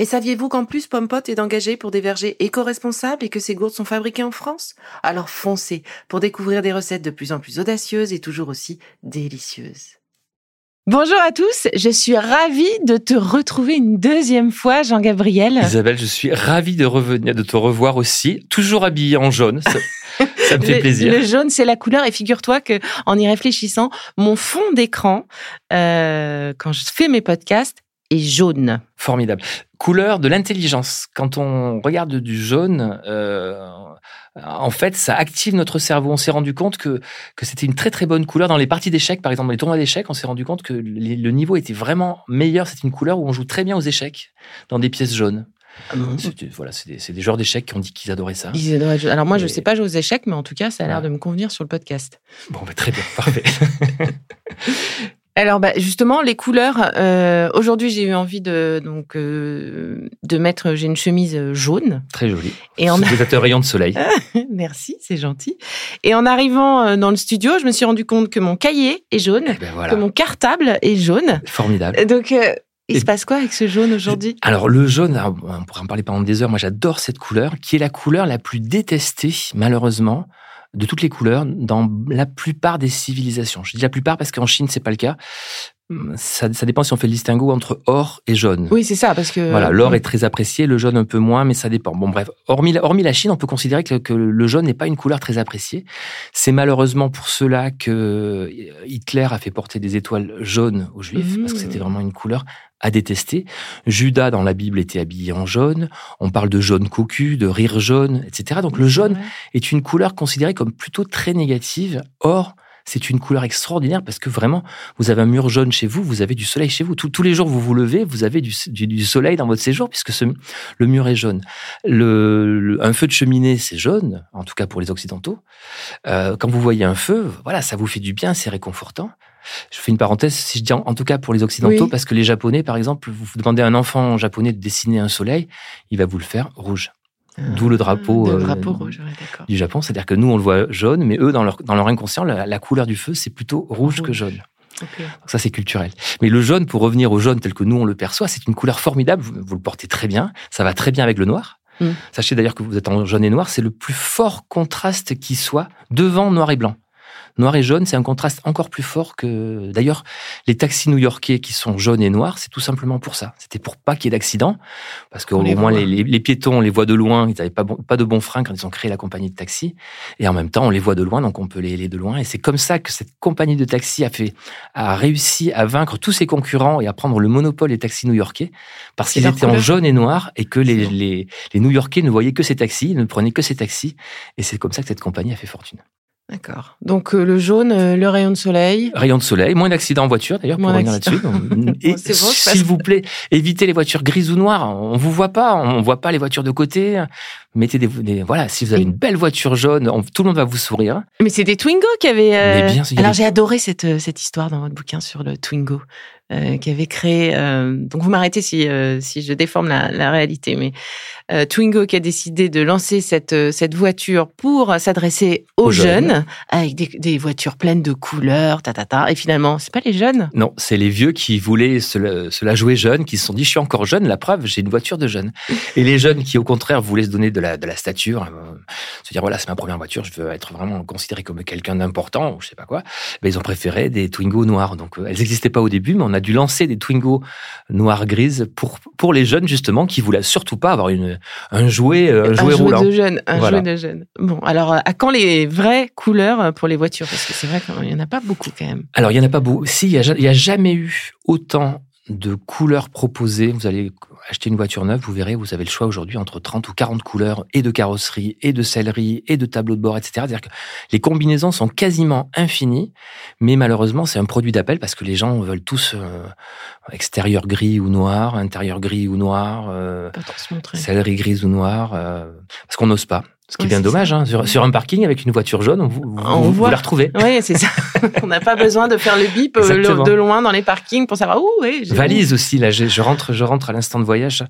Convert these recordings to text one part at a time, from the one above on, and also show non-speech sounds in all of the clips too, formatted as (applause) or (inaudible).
Et saviez-vous qu'en plus Pompot est engagé pour des vergers éco-responsables et que ces gourdes sont fabriquées en France? Alors foncez pour découvrir des recettes de plus en plus audacieuses et toujours aussi délicieuses. Bonjour à tous, je suis ravie de te retrouver une deuxième fois, Jean-Gabriel. Isabelle, je suis ravie de revenir, de te revoir aussi, toujours habillée en jaune. Ça, me fait (laughs) plaisir. Le jaune, c'est la couleur. Et figure-toi que, en y réfléchissant, mon fond d'écran, euh, quand je fais mes podcasts, est jaune. Formidable. Couleur de l'intelligence. Quand on regarde du jaune, euh, en fait, ça active notre cerveau. On s'est rendu compte que, que c'était une très très bonne couleur. Dans les parties d'échecs, par exemple, dans les tournois d'échecs, on s'est rendu compte que le niveau était vraiment meilleur. C'est une couleur où on joue très bien aux échecs, dans des pièces jaunes. Voilà, c'est des, des, joueurs d'échecs qui ont dit qu'ils adoraient ça. Alors moi, je ne sais pas jouer aux échecs, mais en tout cas, ça a l'air de me convenir sur le podcast. Bon, bah, très bien, parfait. (laughs) Alors bah, justement les couleurs. Euh, aujourd'hui j'ai eu envie de donc euh, de mettre. J'ai une chemise euh, jaune. Très jolie. Et en vous rayon de soleil. (laughs) Merci, c'est gentil. Et en arrivant dans le studio, je me suis rendu compte que mon cahier est jaune, eh ben, que mon cartable est jaune. Formidable. Donc il se passe quoi avec ce jaune aujourd'hui? Alors le jaune, on pourrait en parler pendant des heures. Moi j'adore cette couleur, qui est la couleur la plus détestée malheureusement de toutes les couleurs dans la plupart des civilisations. Je dis la plupart parce qu'en Chine, c'est pas le cas. Ça, ça, dépend si on fait le distinguo entre or et jaune. Oui, c'est ça, parce que voilà, l'or est très apprécié, le jaune un peu moins, mais ça dépend. Bon, bref, hormis, hormis la Chine, on peut considérer que, que le jaune n'est pas une couleur très appréciée. C'est malheureusement pour cela que Hitler a fait porter des étoiles jaunes aux Juifs, parce que c'était mmh. vraiment une couleur à détester. Judas dans la Bible était habillé en jaune. On parle de jaune cocu, de rire jaune, etc. Donc le jaune est une couleur considérée comme plutôt très négative. Or, c'est une couleur extraordinaire parce que vraiment, vous avez un mur jaune chez vous, vous avez du soleil chez vous. tous les jours, vous vous levez, vous avez du, soleil dans votre séjour puisque le mur est jaune. Le, un feu de cheminée, c'est jaune, en tout cas pour les Occidentaux. Euh, quand vous voyez un feu, voilà, ça vous fait du bien, c'est réconfortant. Je fais une parenthèse, si je dis en, tout cas pour les Occidentaux, parce que les Japonais, par exemple, vous demandez à un enfant japonais de dessiner un soleil, il va vous le faire rouge. D'où le drapeau, euh, rouge, du Japon. C'est-à-dire que nous, on le voit jaune, mais eux, dans leur, dans leur inconscient, la, couleur du feu, c'est plutôt rouge, que jaune. Donc ça, c'est culturel. Mais le jaune, pour revenir au jaune tel que nous, on le perçoit, c'est une couleur formidable. Vous, le portez très bien. Ça va très bien avec le noir. Hmm. Sachez d'ailleurs que vous êtes en jaune et noir, c'est le plus fort contraste qui soit devant noir et blanc. Noir et jaune, c'est un contraste encore plus fort que. D'ailleurs, les taxis new-yorkais qui sont jaunes et noirs, c'est tout simplement pour ça. C'était pour pas qu'il y ait d'accident, parce qu'au moins les, piétons, on les voit de loin. Ils n'avaient pas, pas de bons freins quand ils ont créé la compagnie de taxi, et en même temps, on les voit de loin, donc on peut les, les de loin. Et c'est comme ça que cette compagnie de taxi a fait, a réussi à vaincre tous ses concurrents et à prendre le monopole des taxis new-yorkais, parce qu'ils étaient en jaune et noir et que les, les, les new-yorkais ne voyaient que ces taxis, ne prenaient que ces taxis, et c'est comme ça que cette compagnie a fait fortune. D'accord. Donc euh, le jaune, euh, le rayon de soleil. Rayon de soleil, moins d'accidents en voiture d'ailleurs pour revenir là-dessus. (laughs) Et s'il vous plaît, évitez les voitures grises ou noires. On vous voit pas, on voit pas les voitures de côté. Mettez des, voilà, si vous avez une belle voiture jaune, tout le monde va vous sourire. Mais c'est des Twingo qui avaient. Euh, Mais bien, Alors j'ai adoré cette cette histoire dans votre bouquin sur le Twingo. Euh, qui avait créé. Euh, donc vous m'arrêtez si euh, si je déforme la, la réalité, mais Twingo qui a décidé de lancer cette cette voiture pour s'adresser aux, jeunes, avec des, des, voitures pleines de couleurs, ta ta ta. Et finalement, c'est pas les jeunes? Non, c'est les vieux qui voulaient se la, jouer jeune, qui se sont dit je suis encore jeune. La preuve, j'ai une voiture de jeune. (laughs) Et les jeunes qui au contraire voulaient se donner de la de la stature, se dire voilà c'est ma première voiture, je veux être vraiment considéré comme quelqu'un d'important ou je sais pas quoi. Ben, ils ont préféré des Twingo noirs. Donc elles n'existaient pas au début, mais on a a dû lancer des Twingo noir-grise pour, pour les jeunes, justement, qui voulaient surtout pas avoir une, un jouet, un jouet roulant. De jeunes, un jouet de jeunes. Bon, alors, à quand les vraies couleurs pour les voitures? Parce que c'est vrai qu'il n'y en a pas beaucoup quand même. Alors, il n'y en a pas beaucoup. Si, il n'y a, a jamais eu autant de couleurs proposées. Vous allez acheter une voiture neuve, vous verrez, vous avez le choix aujourd'hui entre 30 ou 40 couleurs et de carrosserie, et de sellerie, et de tableau de bord, etc. C'est-à-dire que les combinaisons sont quasiment infinies, mais malheureusement, c'est un produit d'appel parce que les gens veulent tous euh, extérieur gris ou noir, intérieur gris ou noir, euh, sellerie grise ou noire, euh, parce qu'on n'ose pas. Ce qui est bien dommage, hein, sur, un parking avec une voiture jaune, vous, on vous, la retrouvez. (laughs) Oui, c'est ça. (laughs) on n'a pas besoin de faire le bip euh, de loin dans les parkings pour savoir où. Valise aussi, là, je, rentre, je rentre à l'instant de voyage,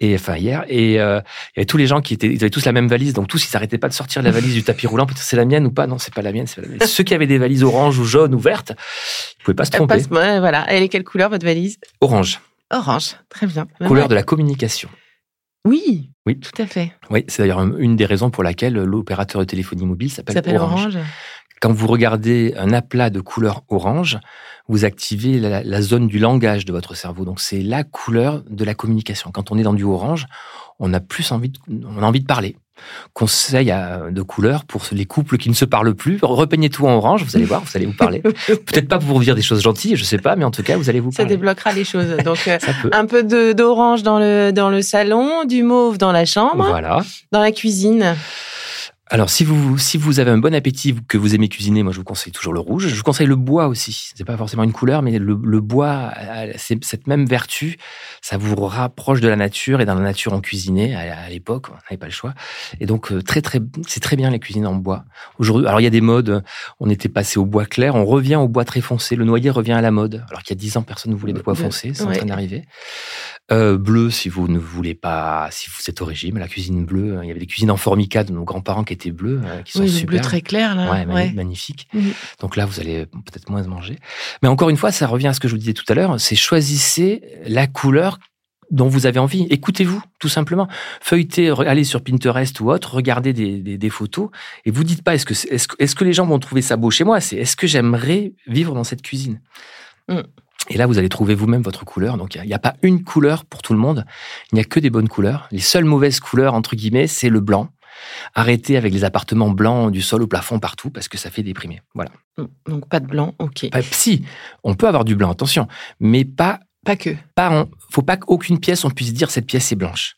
et enfin hier, et euh, il y avait tous les gens qui étaient, ils avaient tous la même valise, donc tous ils s'arrêtaient pas de sortir la valise du tapis roulant. Peut-être c'est la mienne ou pas? Non, c'est pas la mienne. c'est La mienne. Ceux qui avaient des valises orange ou jaune ou vertes, ils pouvaient pas se tromper. Passe, ouais, voilà. Elle est quelle couleur votre valise? Orange. Orange, très bien. Couleur de la communication. Oui, oui, tout à fait. Oui, c'est d'ailleurs une des raisons pour laquelle l'opérateur de téléphonie mobile s'appelle orange. Quand vous regardez un aplat de couleur orange, vous activez la, zone du langage de votre cerveau. Donc c'est la couleur de la communication. Quand on est dans du orange, on a plus envie on a envie de parler conseil de couleurs pour les couples qui ne se parlent plus. Repeignez tout en orange, vous allez voir, vous allez vous parler. (laughs) Peut-être pas pour vous dire des choses gentilles, je sais pas, mais en tout cas, vous allez vous parler. Ça débloquera les choses. (laughs) Donc, euh, un peu d'orange dans le, dans le salon, du mauve dans la chambre. Voilà. Dans la cuisine. Alors, si vous, si vous avez un bon appétit, que vous aimez cuisiner, moi, je vous conseille toujours le rouge. Je vous conseille le bois aussi. C'est pas forcément une couleur, mais le, bois, c'est cette même vertu. Ça vous rapproche de la nature et dans la nature, on cuisinait à, l'époque. On n'avait pas le choix. Et donc, euh, très, très, c'est très bien les cuisines en bois. Aujourd'hui, alors il y a des modes. On était passé au bois clair. On revient au bois très foncé. Le noyer revient à la mode. Alors qu'il y a dix ans, personne ne voulait de bois foncé. C'est en train d'arriver. Euh, bleu, si vous ne voulez pas, si vous êtes au régime, la cuisine bleue. Il y avait des cuisines en formica de nos grands-parents qui étaient bleues, euh, qui sont oui, super. bleu très clair là. Ouais, magnifique. Donc là, vous allez peut-être moins manger. Mais encore une fois, ça revient à ce que je vous disais tout à l'heure. C'est choisissez la couleur dont vous avez envie. Écoutez-vous, tout simplement. Feuilletez, allez sur Pinterest ou autre, regardez des, des, des photos et vous dites pas est-ce que, est-ce, est-ce que les gens vont trouver ça beau chez moi? C'est est-ce que j'aimerais vivre dans cette cuisine? Mm. Et là, vous allez trouver vous-même votre couleur. Donc, il n'y a, pas une couleur pour tout le monde. Il n'y a que des bonnes couleurs. Les seules mauvaises couleurs, entre guillemets, c'est le blanc. Arrêtez avec les appartements blancs du sol au plafond partout parce que ça fait déprimer. Voilà. Donc, pas de blanc, ok. Pas, si, on peut avoir du blanc, attention, mais pas pas que. Pas faut pas qu'aucune pièce on puisse dire cette pièce est blanche.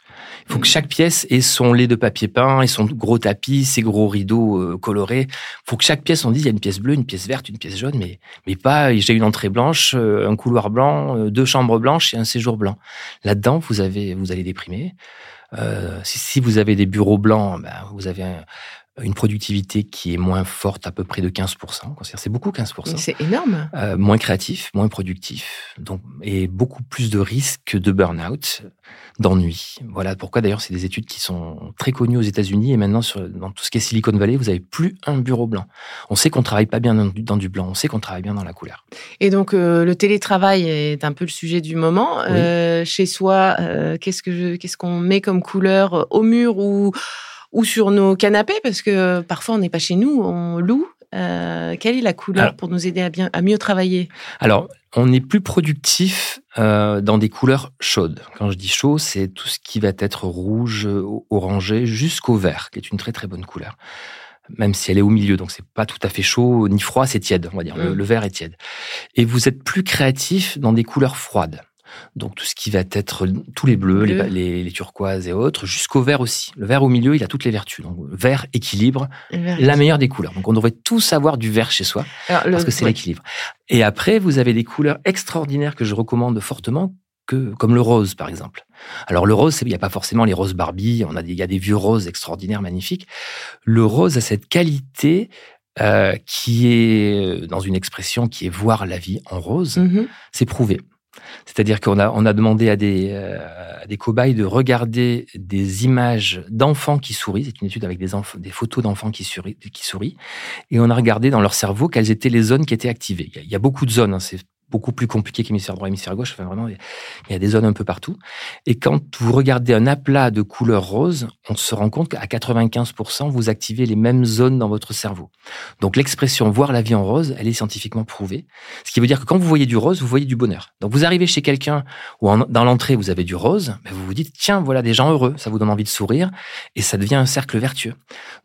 Il faut que chaque pièce ait son lait de papier peint et son gros tapis, ses gros rideaux euh, colorés. Il faut que chaque pièce on dise il y a une pièce bleue, une pièce verte, une pièce jaune, mais mais pas j'ai une entrée blanche, euh, un couloir blanc, euh, deux chambres blanches et un séjour blanc. Là-dedans vous avez vous allez déprimer. Si, si, vous avez des bureaux blancs, ben, vous avez un, une productivité qui est moins forte, à peu près de 15%. C'est beaucoup 15%. C'est énorme. Euh, moins créatif, moins productif, donc et beaucoup plus de risques de burn-out, d'ennui. Voilà pourquoi d'ailleurs c'est des études qui sont très connues aux États-Unis et maintenant sur, dans tout ce qui est Silicon Valley, vous avez plus un bureau blanc. On sait qu'on travaille pas bien dans du, blanc, on sait qu'on travaille bien dans la couleur. Et donc euh, le télétravail est un peu le sujet du moment. Euh, chez soi, qu'est-ce que qu'est-ce qu'on met comme couleur au mur ou ou sur nos canapés, parce que parfois on n'est pas chez nous, on loue. Euh, quelle est la couleur pour nous aider à, bien, à mieux travailler? Alors, on est plus productif euh, dans des couleurs chaudes. Quand je dis chaud, c'est tout ce qui va être rouge, orangé, jusqu'au vert, qui est une très très bonne couleur même si elle est au milieu, donc c'est pas tout à fait chaud ni froid, c'est tiède, on va dire. Le, mmh. le, vert est tiède. Et vous êtes plus créatif dans des couleurs froides. Donc tout ce qui va être tous les bleus, les, turquoises et autres, jusqu'au vert aussi. Le vert au milieu, il a toutes les vertus. Donc vert, équilibre, la meilleure des couleurs. Donc on devrait tous avoir du vert chez soi parce que c'est l'équilibre. Et après, vous avez des couleurs extraordinaires que je recommande fortement. Que, comme le rose, par exemple. Alors le rose, il n'y a pas forcément les roses Barbie, on a il y a des vieux roses extraordinaires, magnifiques. Le rose a cette qualité euh, qui est dans une expression qui est voir la vie en rose. Mm-hmm. C'est prouvé. C'est-à-dire qu'on a, on a demandé à des, euh, des cobayes de regarder des images d'enfants qui sourient. C'est une étude avec des, des photos d'enfants qui sourient, qui sourient. Et on a regardé dans leur cerveau quelles étaient les zones qui étaient activées. Il y a, beaucoup de zones. Hein, c'est beaucoup plus compliqué qu'hémisphère droit, hémisphère gauche. Enfin, vraiment, il y a des zones un peu partout. Et quand vous regardez un aplat de couleur rose, on se rend compte qu'à 95%, vous activez les mêmes zones dans votre cerveau. Donc, l'expression voir la vie en rose, elle est scientifiquement prouvée. Ce qui veut dire que quand vous voyez du rose, vous voyez du bonheur. Donc, vous arrivez chez quelqu'un ou dans l'entrée, vous avez du rose, vous vous dites, tiens, voilà des gens heureux. Ça vous donne envie de sourire et ça devient un cercle vertueux.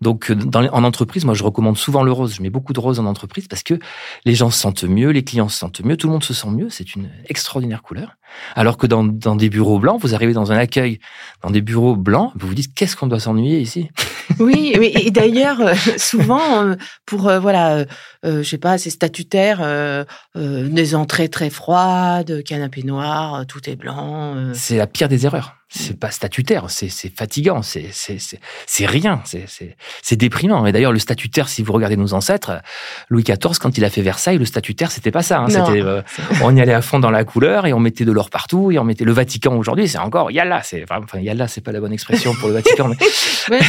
Donc, dans, en entreprise, moi, je recommande souvent le rose. Je mets beaucoup de rose en entreprise parce que les gens se sentent mieux, les clients se sentent mieux, tout le monde se sent mieux. C'est une extraordinaire couleur. Alors que dans, dans, des bureaux blancs, vous arrivez dans un accueil, dans des bureaux blancs, vous vous dites qu'est-ce qu'on doit s'ennuyer ici? Oui, et d'ailleurs, euh, souvent, euh, pour, euh, voilà, je sais pas, c'est statutaire, des entrées très froides, canapé noir, tout est blanc. C'est la pire des erreurs c'est pas statutaire, c'est fatigant, c'est rien, c'est déprimant. Et d'ailleurs, le statutaire, si vous regardez nos ancêtres, Louis XIV, quand il a fait Versailles, le statutaire, c'était pas ça. Hein. Euh, (laughs) on y allait à fond dans la couleur et on mettait de l'or partout et on mettait le Vatican aujourd'hui, c'est encore yalla. C'est enfin yalla, c'est pas la bonne expression pour le Vatican, mais (laughs)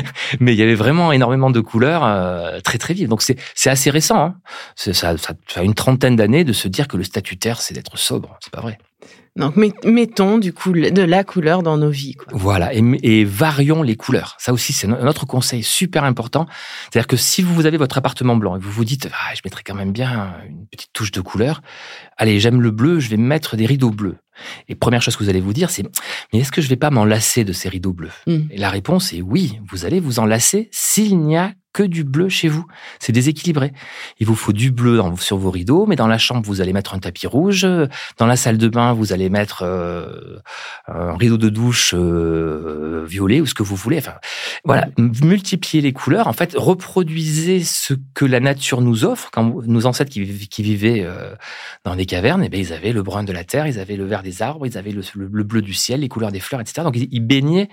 (laughs) mais il y avait vraiment énormément de couleurs euh, très très vives. Donc c'est c'est assez récent. Hein. Ça, ça, ça fait une trentaine d'années de se dire que le statutaire, c'est d'être sobre. C'est pas vrai. Donc mettons du coup de la couleur dans nos vies. Quoi. Voilà, et, varions les couleurs. Ça aussi, c'est un autre conseil super important. C'est-à-dire que si vous avez votre appartement blanc et vous vous dites, ah, je mettrais quand même bien une petite touche de couleur, allez, j'aime le bleu, je vais mettre des rideaux bleus. Et première chose que vous allez vous dire, c'est mais est-ce que je vais pas m'en lasser de ces rideaux bleus? Hmm. Et la réponse est oui, vous allez vous en lasser s'il n'y a que du bleu chez vous. C'est déséquilibré. Il vous faut du bleu sur vos rideaux, mais dans la chambre, vous allez mettre un tapis rouge. Dans la salle de bain, vous allez mettre euh, un rideau de douche euh, violet ou ce que vous voulez. Enfin, voilà, multipliez les couleurs. En fait, reproduisez ce que la nature nous offre. Quand nos ancêtres qui, vivaient euh, dans des cavernes, eh bien, ils avaient le brun de la terre, ils avaient le vert des arbres, ils avaient le, le bleu du ciel, les couleurs des fleurs, etc. Donc, ils baignaient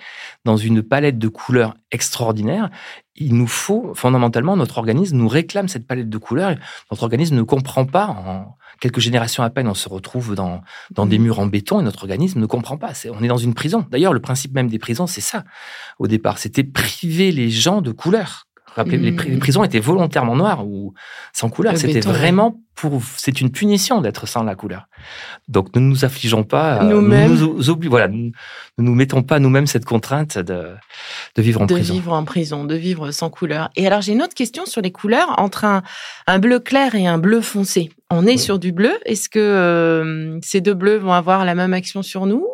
dans une palette de couleurs extraordinaire il nous faut, fondamentalement, notre organisme nous réclame cette palette de couleurs. Notre organisme ne comprend pas. En quelques générations à peine, on se retrouve dans, dans des mmh. murs en béton et notre organisme ne comprend pas. on est dans une prison. D'ailleurs, le principe même des prisons, c'est ça. Au départ, c'était priver les gens de couleurs. Les, les, mmh. prisons étaient volontairement noires ou sans couleur. C'était vraiment c'est une punition d'être sans la couleur. Donc ne nous affligeons pas, euh, nous-mêmes, nous, voilà, ne nous, mettons pas nous-mêmes cette contrainte de, de vivre en prison. De vivre en prison, de vivre sans couleur. Et alors j'ai une autre question sur les couleurs entre un, un bleu clair et un bleu foncé. On est sur du bleu. Est-ce que euh, ces deux bleus vont avoir la même action sur nous?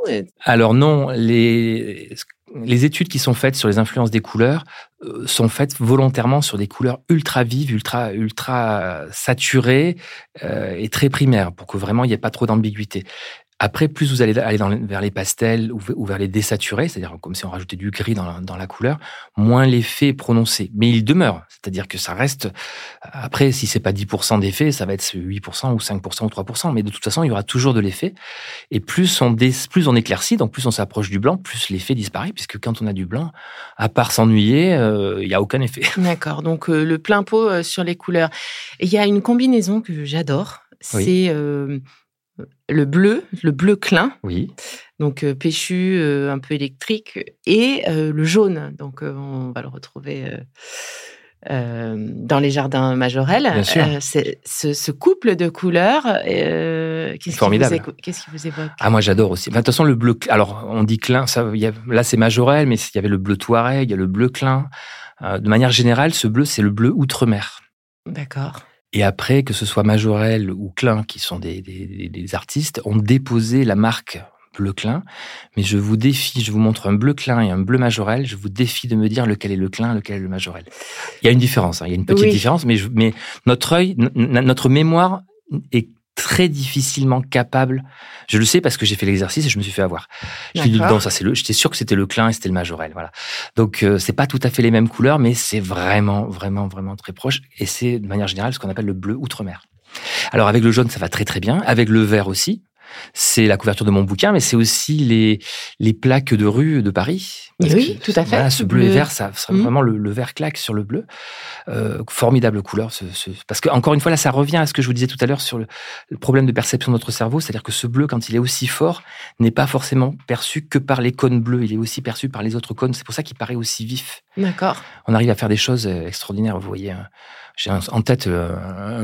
Alors non, les les études qui sont faites sur les influences des couleurs euh, sont faites volontairement sur des couleurs ultra vives, ultra ultra saturées euh, et très primaires pour que vraiment il n'y ait pas trop d'ambiguïté. Après, plus vous allez aller vers les pastels ou, vers les désaturés, c'est-à-dire comme si on rajoutait du gris dans la, dans la couleur, moins l'effet est prononcé. Mais il demeure, c'est-à-dire que ça reste. Après, si c'est pas 10% d'effet, ça va être 8% ou 5% ou 3%. Mais de toute façon, il y aura toujours de l'effet. Et plus on, plus on éclaircit, donc plus on s'approche du blanc, plus l'effet disparaît, puisque quand on a du blanc, à part s'ennuyer, euh, il n'y a aucun effet. (laughs) D'accord. Donc euh, le plein pot euh, sur les couleurs. Il y a une combinaison que j'adore. C'est le bleu, le bleu clin. Oui. Donc euh, péchu, euh, un peu électrique, et euh, le jaune. Donc on va le retrouver dans les jardins majorels. Bien sûr. Ce, couple de couleurs, qu'est-ce Formidable. Qu'est-ce qui vous évoque? Ah moi j'adore aussi. de toute façon le bleu, alors on dit clin, ça, là c'est majorel, mais il y avait le bleu touareg, il y a le bleu clin. de manière générale, ce bleu c'est le bleu outre-mer. D'accord. Et après, que ce soit Majorel ou Klein, qui sont des, des, des artistes, ont déposé la marque bleu Klein. Mais je vous défie, je vous montre un bleu Klein et un bleu Majorel. Je vous défie de me dire lequel est le Klein, lequel est le Majorel. Il y a une différence, hein, il y a une petite différence, mais, je, mais notre œil, notre mémoire est très difficilement capable. Je le sais parce que j'ai fait l'exercice et je me suis fait avoir. J'ai dit non, ça c'est le. J'étais sûr que c'était le clin et c'était le majorel, voilà. Donc euh, c'est pas tout à fait les mêmes couleurs, mais c'est vraiment, vraiment, vraiment très proche. Et c'est de manière générale ce qu'on appelle le bleu outre-mer. Alors avec le jaune, ça va très très bien. Avec le vert aussi c'est la couverture de mon bouquin, mais c'est aussi les, les plaques de rue de Paris. oui, tout à fait. ce bleu, et vert, ça serait mmh. vraiment le, vert claque sur le bleu. Euh, formidable couleur. Ce, parce que encore une fois, là, ça revient à ce que je vous disais tout à l'heure sur le, problème de perception de notre cerveau, c'est-à-dire que ce bleu, quand il est aussi fort, n'est pas forcément perçu que par les cônes bleus. Il est aussi perçu par les autres cônes. C'est pour ça qu'il paraît aussi vif. D'accord. On arrive à faire des choses extraordinaires. Vous voyez, j'ai en tête euh,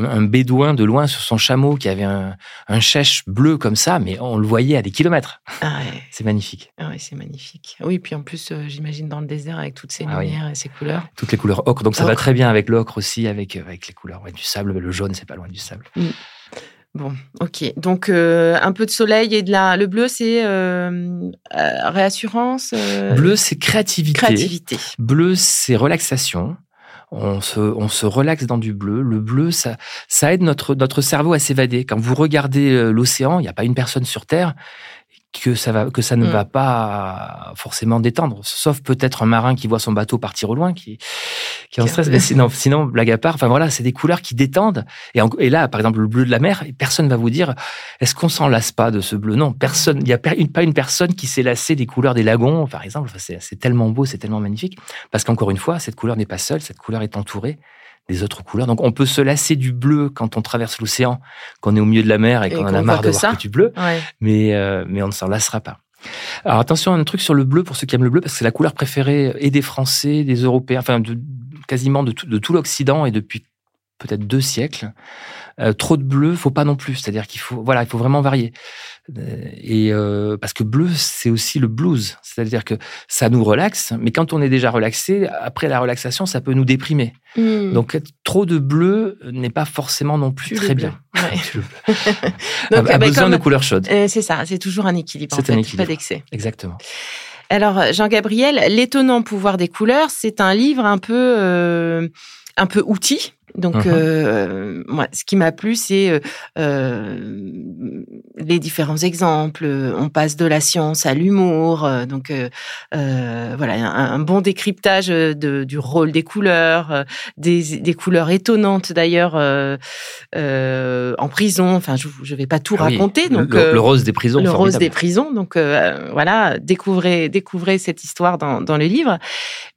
un, bédouin de loin sur son chameau qui avait un, un chèche bleu comme ça, mais on le voyait à des kilomètres. Ah (laughs) c'est magnifique. Ah c'est magnifique. Oui, puis en plus, euh, j'imagine dans le désert avec toutes ces ah lumières et ces couleurs. Toutes les couleurs ocre, donc ça va très bien avec l'ocre aussi, avec, euh, avec les couleurs du sable. Le jaune, c'est pas loin du sable. Mm. Bon, ok. Donc un peu de soleil et de la. Le bleu, c'est réassurance. Bleu, c'est créativité. Créativité. Bleu, c'est relaxation on se, on se relaxe dans du bleu. Le bleu, ça, ça aide notre, notre cerveau à s'évader. Quand vous regardez euh, l'océan, il n'y a pas une personne sur Terre que ça va que ça ne mm. va pas forcément détendre. Sauf peut-être un marin qui voit son bateau partir au loin qui qui est en stress. mais sinon sinon blague à part enfin voilà c'est des couleurs qui détendent. Et, et là par exemple le bleu de la mer personne va vous dire est-ce qu'on s'en lasse pas de ce bleu? Non personne il y a pas une personne qui s'est lassé des couleurs des lagons par exemple. Enfin, c'est tellement beau c'est tellement magnifique. Parce qu'encore une fois cette couleur n'est pas seule cette couleur est entourée des autres couleurs. Donc on peut se lasser du bleu quand on traverse l'océan, qu'on est au milieu de la mer et, qu'on en a marre de voir que du bleu, mais, euh, mais on ne s'en lassera pas. Alors attention, un truc sur le bleu pour ceux qui aiment le bleu, parce que c'est la couleur préférée et des Français, des Européens, enfin de, quasiment de tout, de tout l'Occident et depuis peut-être deux siècles. Euh, trop de bleu, faut pas non plus. C'est-à-dire qu'il faut, voilà, il faut vraiment varier. Euh, et euh, parce que bleu, c'est aussi le blues. C'est-à-dire que ça nous relaxe, mais quand on est déjà relaxé, après la relaxation, ça peut nous déprimer. Hmm. Donc trop de bleu n'est pas forcément non plus, très bien. (laughs) (laughs) Donc, a, besoin de couleurs chaudes. c'est ça, c'est toujours un équilibre. C'est un équilibre. Pas d'excès. Exactement. Alors Jean-Gabriel, l'étonnant pouvoir des couleurs, c'est un livre un peu un peu outil donc, uh-huh. euh, moi, ce qui m'a plu, c'est euh, euh, les différents exemples. On passe de la science à l'humour. Donc, voilà, un, bon décryptage de, du rôle des couleurs, des, des couleurs étonnantes d'ailleurs en prison. Enfin, je ne vais pas tout ah raconter. donc, le, rose des prisons. Le rose des prisons. Donc, voilà, découvrez, découvrez cette histoire dans, dans le livre.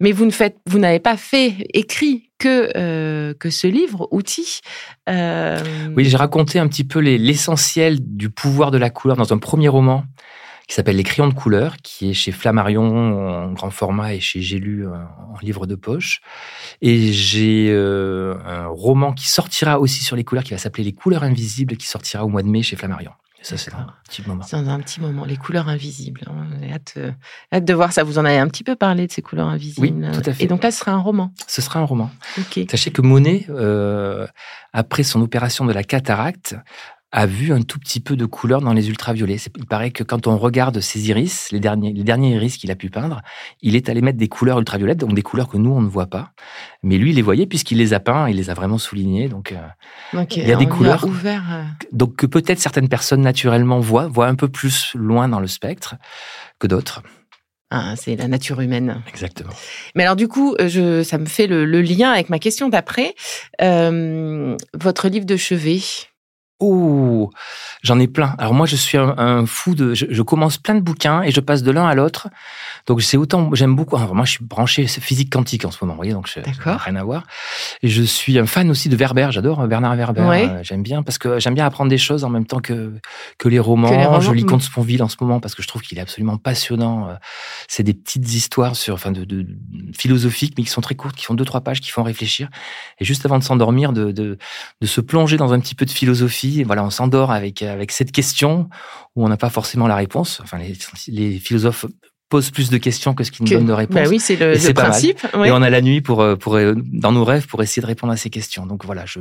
Mais vous ne faites, vous n'avez pas fait écrit que, euh, que ce livre, Outils. Euh, oui, j'ai raconté un petit peu l'essentiel du pouvoir de la couleur dans un premier roman qui s'appelle Les crayons de couleur, qui est chez Flammarion en grand format et chez J'ai lu euh, en livre de poche. Et j'ai un roman qui sortira aussi sur les couleurs, qui va s'appeler Les couleurs invisibles, qui sortira au mois de mai chez Flammarion. Ça, c'est un petit moment. C'est un petit moment. Les couleurs invisibles. Hein. J'ai hâte, euh, hâte, de voir ça. Vous en avez un petit peu parlé de ces couleurs invisibles. Oui, tout à fait. Et donc là, ce sera un roman. Ce sera un roman. Sachez que Monet, euh, après son opération de la cataracte, a vu un tout petit peu de couleur dans les ultraviolets. Il paraît que quand on regarde ses iris, les derniers, les derniers iris qu'il a pu peindre, il est allé mettre des couleurs ultraviolettes, donc des couleurs que nous, on ne voit pas. Mais lui, il les voyait puisqu'il les a peints, il les a vraiment soulignés. Donc, euh, il y a des couleurs. Ouvert, euh. Donc, que peut-être certaines personnes naturellement voient, voient un peu plus loin dans le spectre que d'autres. Ah, c'est la nature humaine. Exactement. Mais alors du coup, je, ça me fait le, lien avec ma question d'après. Euh, votre livre de chevet, Oh, j'en ai plein. Alors moi, je suis un, fou de. Je, commence plein de bouquins et je passe de l'un à l'autre. Donc c'est autant. J'aime beaucoup. moi, je suis branché physique quantique en ce moment. Vous voyez, donc je, rien à voir. Et je suis un fan aussi de Werber. J'adore Bernard Werber. Euh, j'aime bien parce que j'aime bien apprendre des choses en même temps que que les romans. Je lis Comte Sponville en ce moment parce que je trouve qu'il est absolument passionnant. Euh, c'est des petites histoires sur, enfin, de, de, philosophiques, mais qui sont très courtes, qui font deux trois pages, qui font réfléchir. Et juste avant de s'endormir, de, de de se plonger dans un petit peu de philosophie et voilà, on s'endort avec, avec cette question où on n'a pas forcément la réponse. Enfin, les, les philosophes posent plus de questions que ce qu'ils nous donnent de réponses. Bah oui, c'est le, le principe. Et on a la nuit pour, euh, pour, euh, dans nos rêves pour essayer de répondre à ces questions. Donc voilà, je,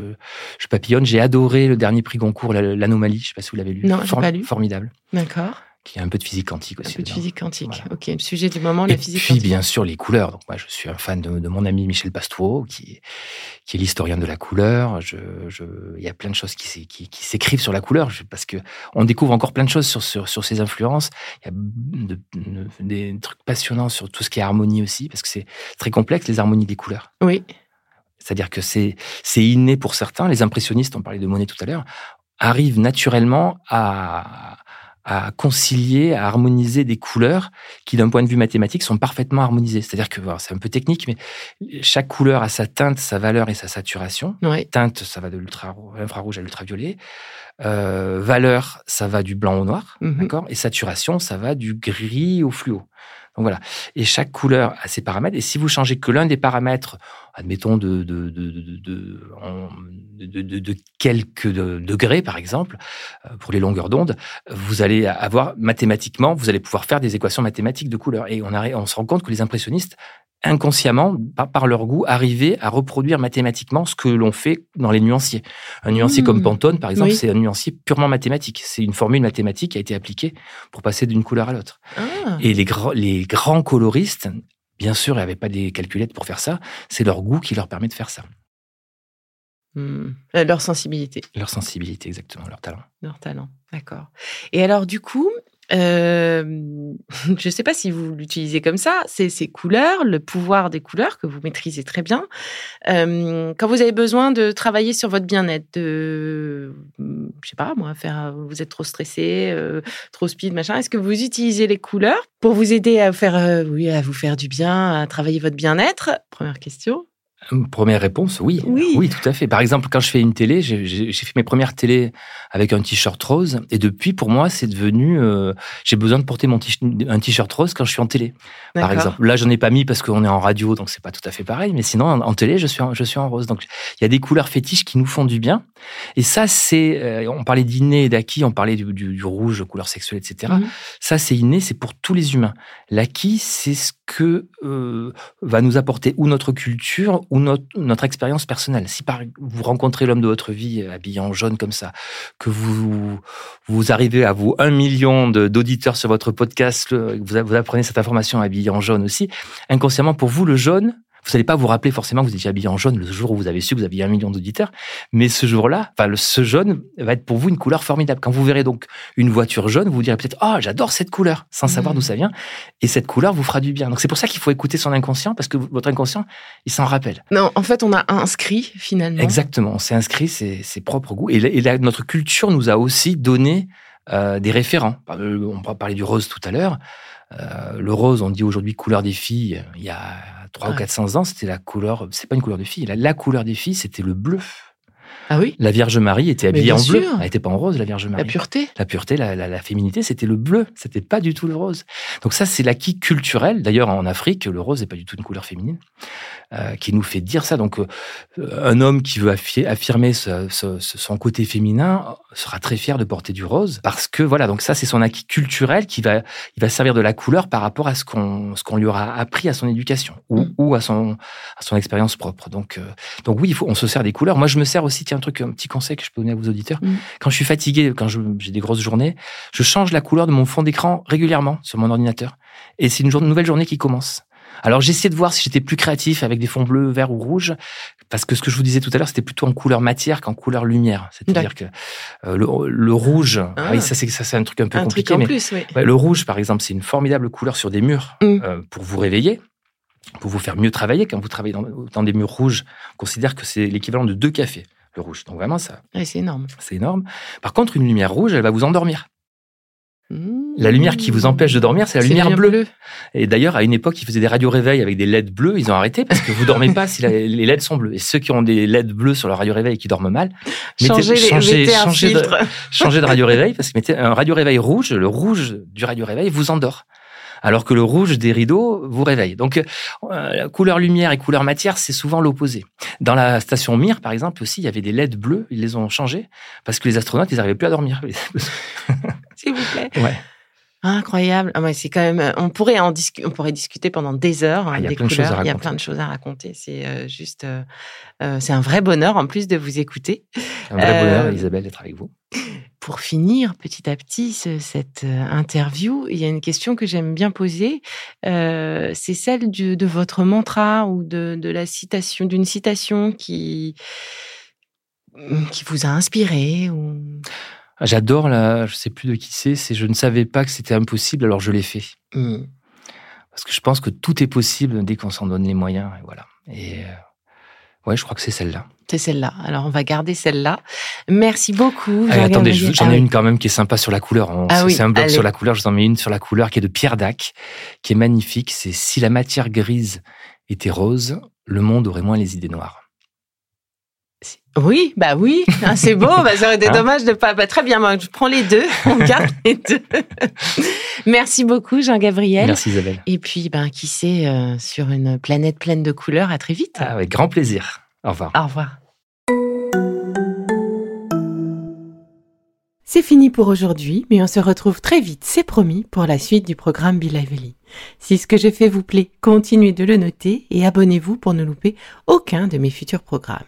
je papillonne. J'ai adoré le dernier prix Goncourt, l'Anomalie. Je ne sais pas si vous l'avez lu. Non, pas lu. Formidable. D'accord qui a un peu de physique quantique aussi. Un peu de physique quantique. Ok, le sujet du moment, la physique quantique. Et puis, bien sûr, les couleurs. Donc, moi, je suis un fan de, mon ami Michel Pastoureau, qui, qui est l'historien de la couleur. Je, je, il y a plein de choses qui, qui, qui s'écrivent sur la couleur, parce que on découvre encore plein de choses sur, sur, sur ses influences. Il y a des trucs passionnants sur tout ce qui est harmonie aussi, parce que c'est très complexe, les harmonies des couleurs. Oui. C'est-à-dire que c'est inné pour certains. Les impressionnistes, on parlait de Monet tout à l'heure, arrivent naturellement à, à concilier, à harmoniser des couleurs qui, d'un point de vue mathématique, sont parfaitement harmonisées. C'est-à-dire que c'est un peu technique, mais chaque couleur a sa teinte, sa valeur et sa saturation. Teinte, ça va de l'infrarouge à l'ultraviolet. Euh, valeur, ça va du blanc au noir, mhm. d'accord? Et saturation, ça va du gris au fluo. Donc voilà. Et chaque couleur a ses paramètres. Et si vous changez que l'un des paramètres, admettons de, de, de, de, de quelques degrés, par exemple, euh, pour les longueurs d'onde, vous allez avoir mathématiquement, vous allez pouvoir faire des équations mathématiques de couleurs. Et on, on se rend compte que les impressionnistes inconsciemment, par, leur goût, arriver à reproduire mathématiquement ce que l'on fait dans les nuanciers. Un nuancier comme hmm. Pantone, par exemple, c'est un nuancier purement mathématique. C'est une formule mathématique qui a été appliquée pour passer d'une couleur à l'autre. Ah. Et les, les grands coloristes, bien sûr, ils n'avaient pas des calculettes pour faire ça. C'est leur goût qui leur permet de faire ça. Hmm. Euh, leur sensibilité. Leur sensibilité, exactement, leur talent. Leur talent, d'accord. Et alors, du coup, euh, (laughs) je ne sais pas si vous l'utilisez comme ça, c'est ces couleurs, le pouvoir des couleurs que vous maîtrisez très bien. Euh, quand vous avez besoin de travailler sur votre bien-être, de, je sais pas moi, faire, vous êtes trop stressé, euh, trop speed, machin, est-ce que vous utilisez les couleurs pour vous aider à faire, oui, à vous faire du bien, à travailler votre bien-être? Première question. Première réponse, oui. oui. tout à fait. Par exemple, quand je fais une télé, j'ai fait mes premières télés avec un t-shirt rose, et depuis, pour moi, c'est devenu, euh, j'ai besoin de porter mon un t-shirt rose quand je suis en télé. Par exemple, là, j'en ai pas mis parce qu'on est en radio, donc c'est pas tout à fait pareil. Mais sinon, en, télé, je suis, en, je suis en rose. Donc, il y a des couleurs fétiches qui nous font du bien. Et ça, c'est, euh, on parlait d'inné et d'acquis, on parlait du, du, rouge, couleur sexuelle, etc. Mhm. Ça, c'est inné, c'est pour tous les humains. L'acquis, c'est ce que euh, va nous apporter ou notre culture ou notre, notre expérience personnelle. Si par, vous rencontrez l'homme de votre vie euh, habillé en jaune comme ça, que vous, vous arrivez à vous un million d'auditeurs sur votre podcast, vous, vous apprenez cette information habillé en jaune aussi, inconsciemment pour vous, le jaune, vous n'allez pas vous rappeler forcément que vous étiez habillé en jaune le jour où vous avez su que vous aviez un million d'auditeurs, mais ce jour-là, enfin, ce jaune va être pour vous une couleur formidable. Quand vous verrez donc une voiture jaune, vous vous direz peut-être oh j'adore cette couleur, sans savoir d'où mmh. ça vient, et cette couleur vous fera du bien. Donc c'est pour ça qu'il faut écouter son inconscient parce que votre inconscient il s'en rappelle. Non, en fait on a inscrit finalement. Exactement, on s'est inscrit ses, ses, propres goûts et, notre culture nous a aussi donné euh, des référents. On parler du rose tout à l'heure. Euh, le rose, on dit aujourd'hui couleur des filles. Il y a 300 ou 400 ans, c'était la couleur, c'est pas une couleur de fille, la, la couleur des filles, c'était le bleu. Ah oui La Vierge Marie était habillée en bleu. Elle n'était pas en rose, la Vierge Marie. La pureté La pureté, la, la, féminité, c'était le bleu. C'était pas du tout le rose. Donc ça, c'est l'acquis culturel. D'ailleurs, en Afrique, le rose n'est pas du tout une couleur féminine. Euh, qui nous fait dire ça. Donc, euh, un homme qui veut affirmer son côté féminin sera très fier de porter du rose parce que voilà. Donc ça, c'est son acquis culturel qui va, il va servir de la couleur par rapport à ce qu'on, ce qu'on lui aura appris à son éducation ou, mm. ou à son, à son expérience propre. Donc, euh, donc oui, il faut, on se sert des couleurs. Moi, je me sers aussi, tiens, truc, un petit conseil que je peux donner à vos auditeurs. Mm. Quand je suis fatigué, quand j'ai des grosses journées, je change la couleur de mon fond d'écran régulièrement sur mon ordinateur. Et c'est une, une nouvelle journée qui commence. Alors j'essayais de voir si j'étais plus créatif avec des fonds bleus, verts ou rouges, parce que ce que je vous disais tout à l'heure, c'était plutôt en couleur matière qu'en couleur lumière. C'est-à-dire que euh, le, rouge, ah. oui, ça c'est ça c'est un truc un peu compliqué, mais plus, oui. le rouge par exemple, c'est une formidable couleur sur des murs mm. euh, pour vous réveiller pour vous faire mieux travailler. Quand vous travaillez dans, dans des murs rouges, on considère que c'est l'équivalent de deux cafés, le rouge. Donc vraiment, ça. c'est énorme. C'est énorme. Par contre, une lumière rouge, elle va vous endormir. La lumière qui vous empêche de dormir, c'est la lumière bleue. Et d'ailleurs, à une époque, ils faisaient des radios réveil avec des LED bleus. Ils ont arrêté parce que vous dormez pas si (laughs) les LED sont bleus. Et ceux qui ont des LED bleus sur leur radio réveil et qui dorment mal, changez, changez, changez, de, changez de (laughs) radio réveil parce que mettez un radio réveil rouge. Le rouge du radio réveil vous endort alors que le rouge des rideaux vous réveille. Donc, euh, couleur lumière et couleur matière, c'est souvent l'opposé. Dans la station Mir, par exemple, aussi, il y avait des LED bleus, ils les ont changés parce que les astronautes, ils n'arrivaient plus à dormir. (laughs) S'il vous plaît. Ouais. Incroyable. Ah c'est quand même. On pourrait en discuter. On pourrait discuter pendant des heures. Ah, il y a plein de choses à Il y a plein de choses à raconter. C'est euh, juste. Euh, euh, c'est un vrai bonheur en plus de vous écouter. Un vrai bonheur, Isabelle, d'être avec vous. Pour finir petit à petit cette interview, il y a une question que j'aime bien poser. c'est celle de votre mantra ou de, de la citation, d'une citation qui qui vous a inspiré ou. Ah, j'adore là, je sais plus de qui c'est, c'est je ne savais pas que c'était impossible, alors je l'ai fait. Mmh. Parce que je pense que tout est possible dès qu'on s'en donne les moyens, et voilà. Et euh, ouais, je crois que c'est celle-là. C'est celle-là. Alors on va garder celle-là. Merci beaucoup. Ah, attendez, j'en ai ah une quand même qui est sympa sur la couleur. c'est un bloc sur la couleur. Je vous en mets une sur la couleur qui est de Pierre Dac, qui est magnifique. C'est si la matière grise était rose, le monde aurait moins les idées noires. Oui, bah oui, ah, c'est beau. bah, ça aurait été hein dommage de pas. Bah, très bien, moi, je prends les deux. On garde les deux. (laughs) Merci beaucoup, Jean-Gabriel. Merci, Isabelle. Et puis, ben, qui sait, euh, sur une planète pleine de couleurs, à très vite. Ah, avec grand plaisir. Au revoir. Au revoir. C'est fini pour aujourd'hui, mais on se retrouve très vite, c'est promis, pour la suite du programme Be Lively. Si ce que je fais vous plaît, continuez de le noter et abonnez-vous pour ne louper aucun de mes futurs programmes.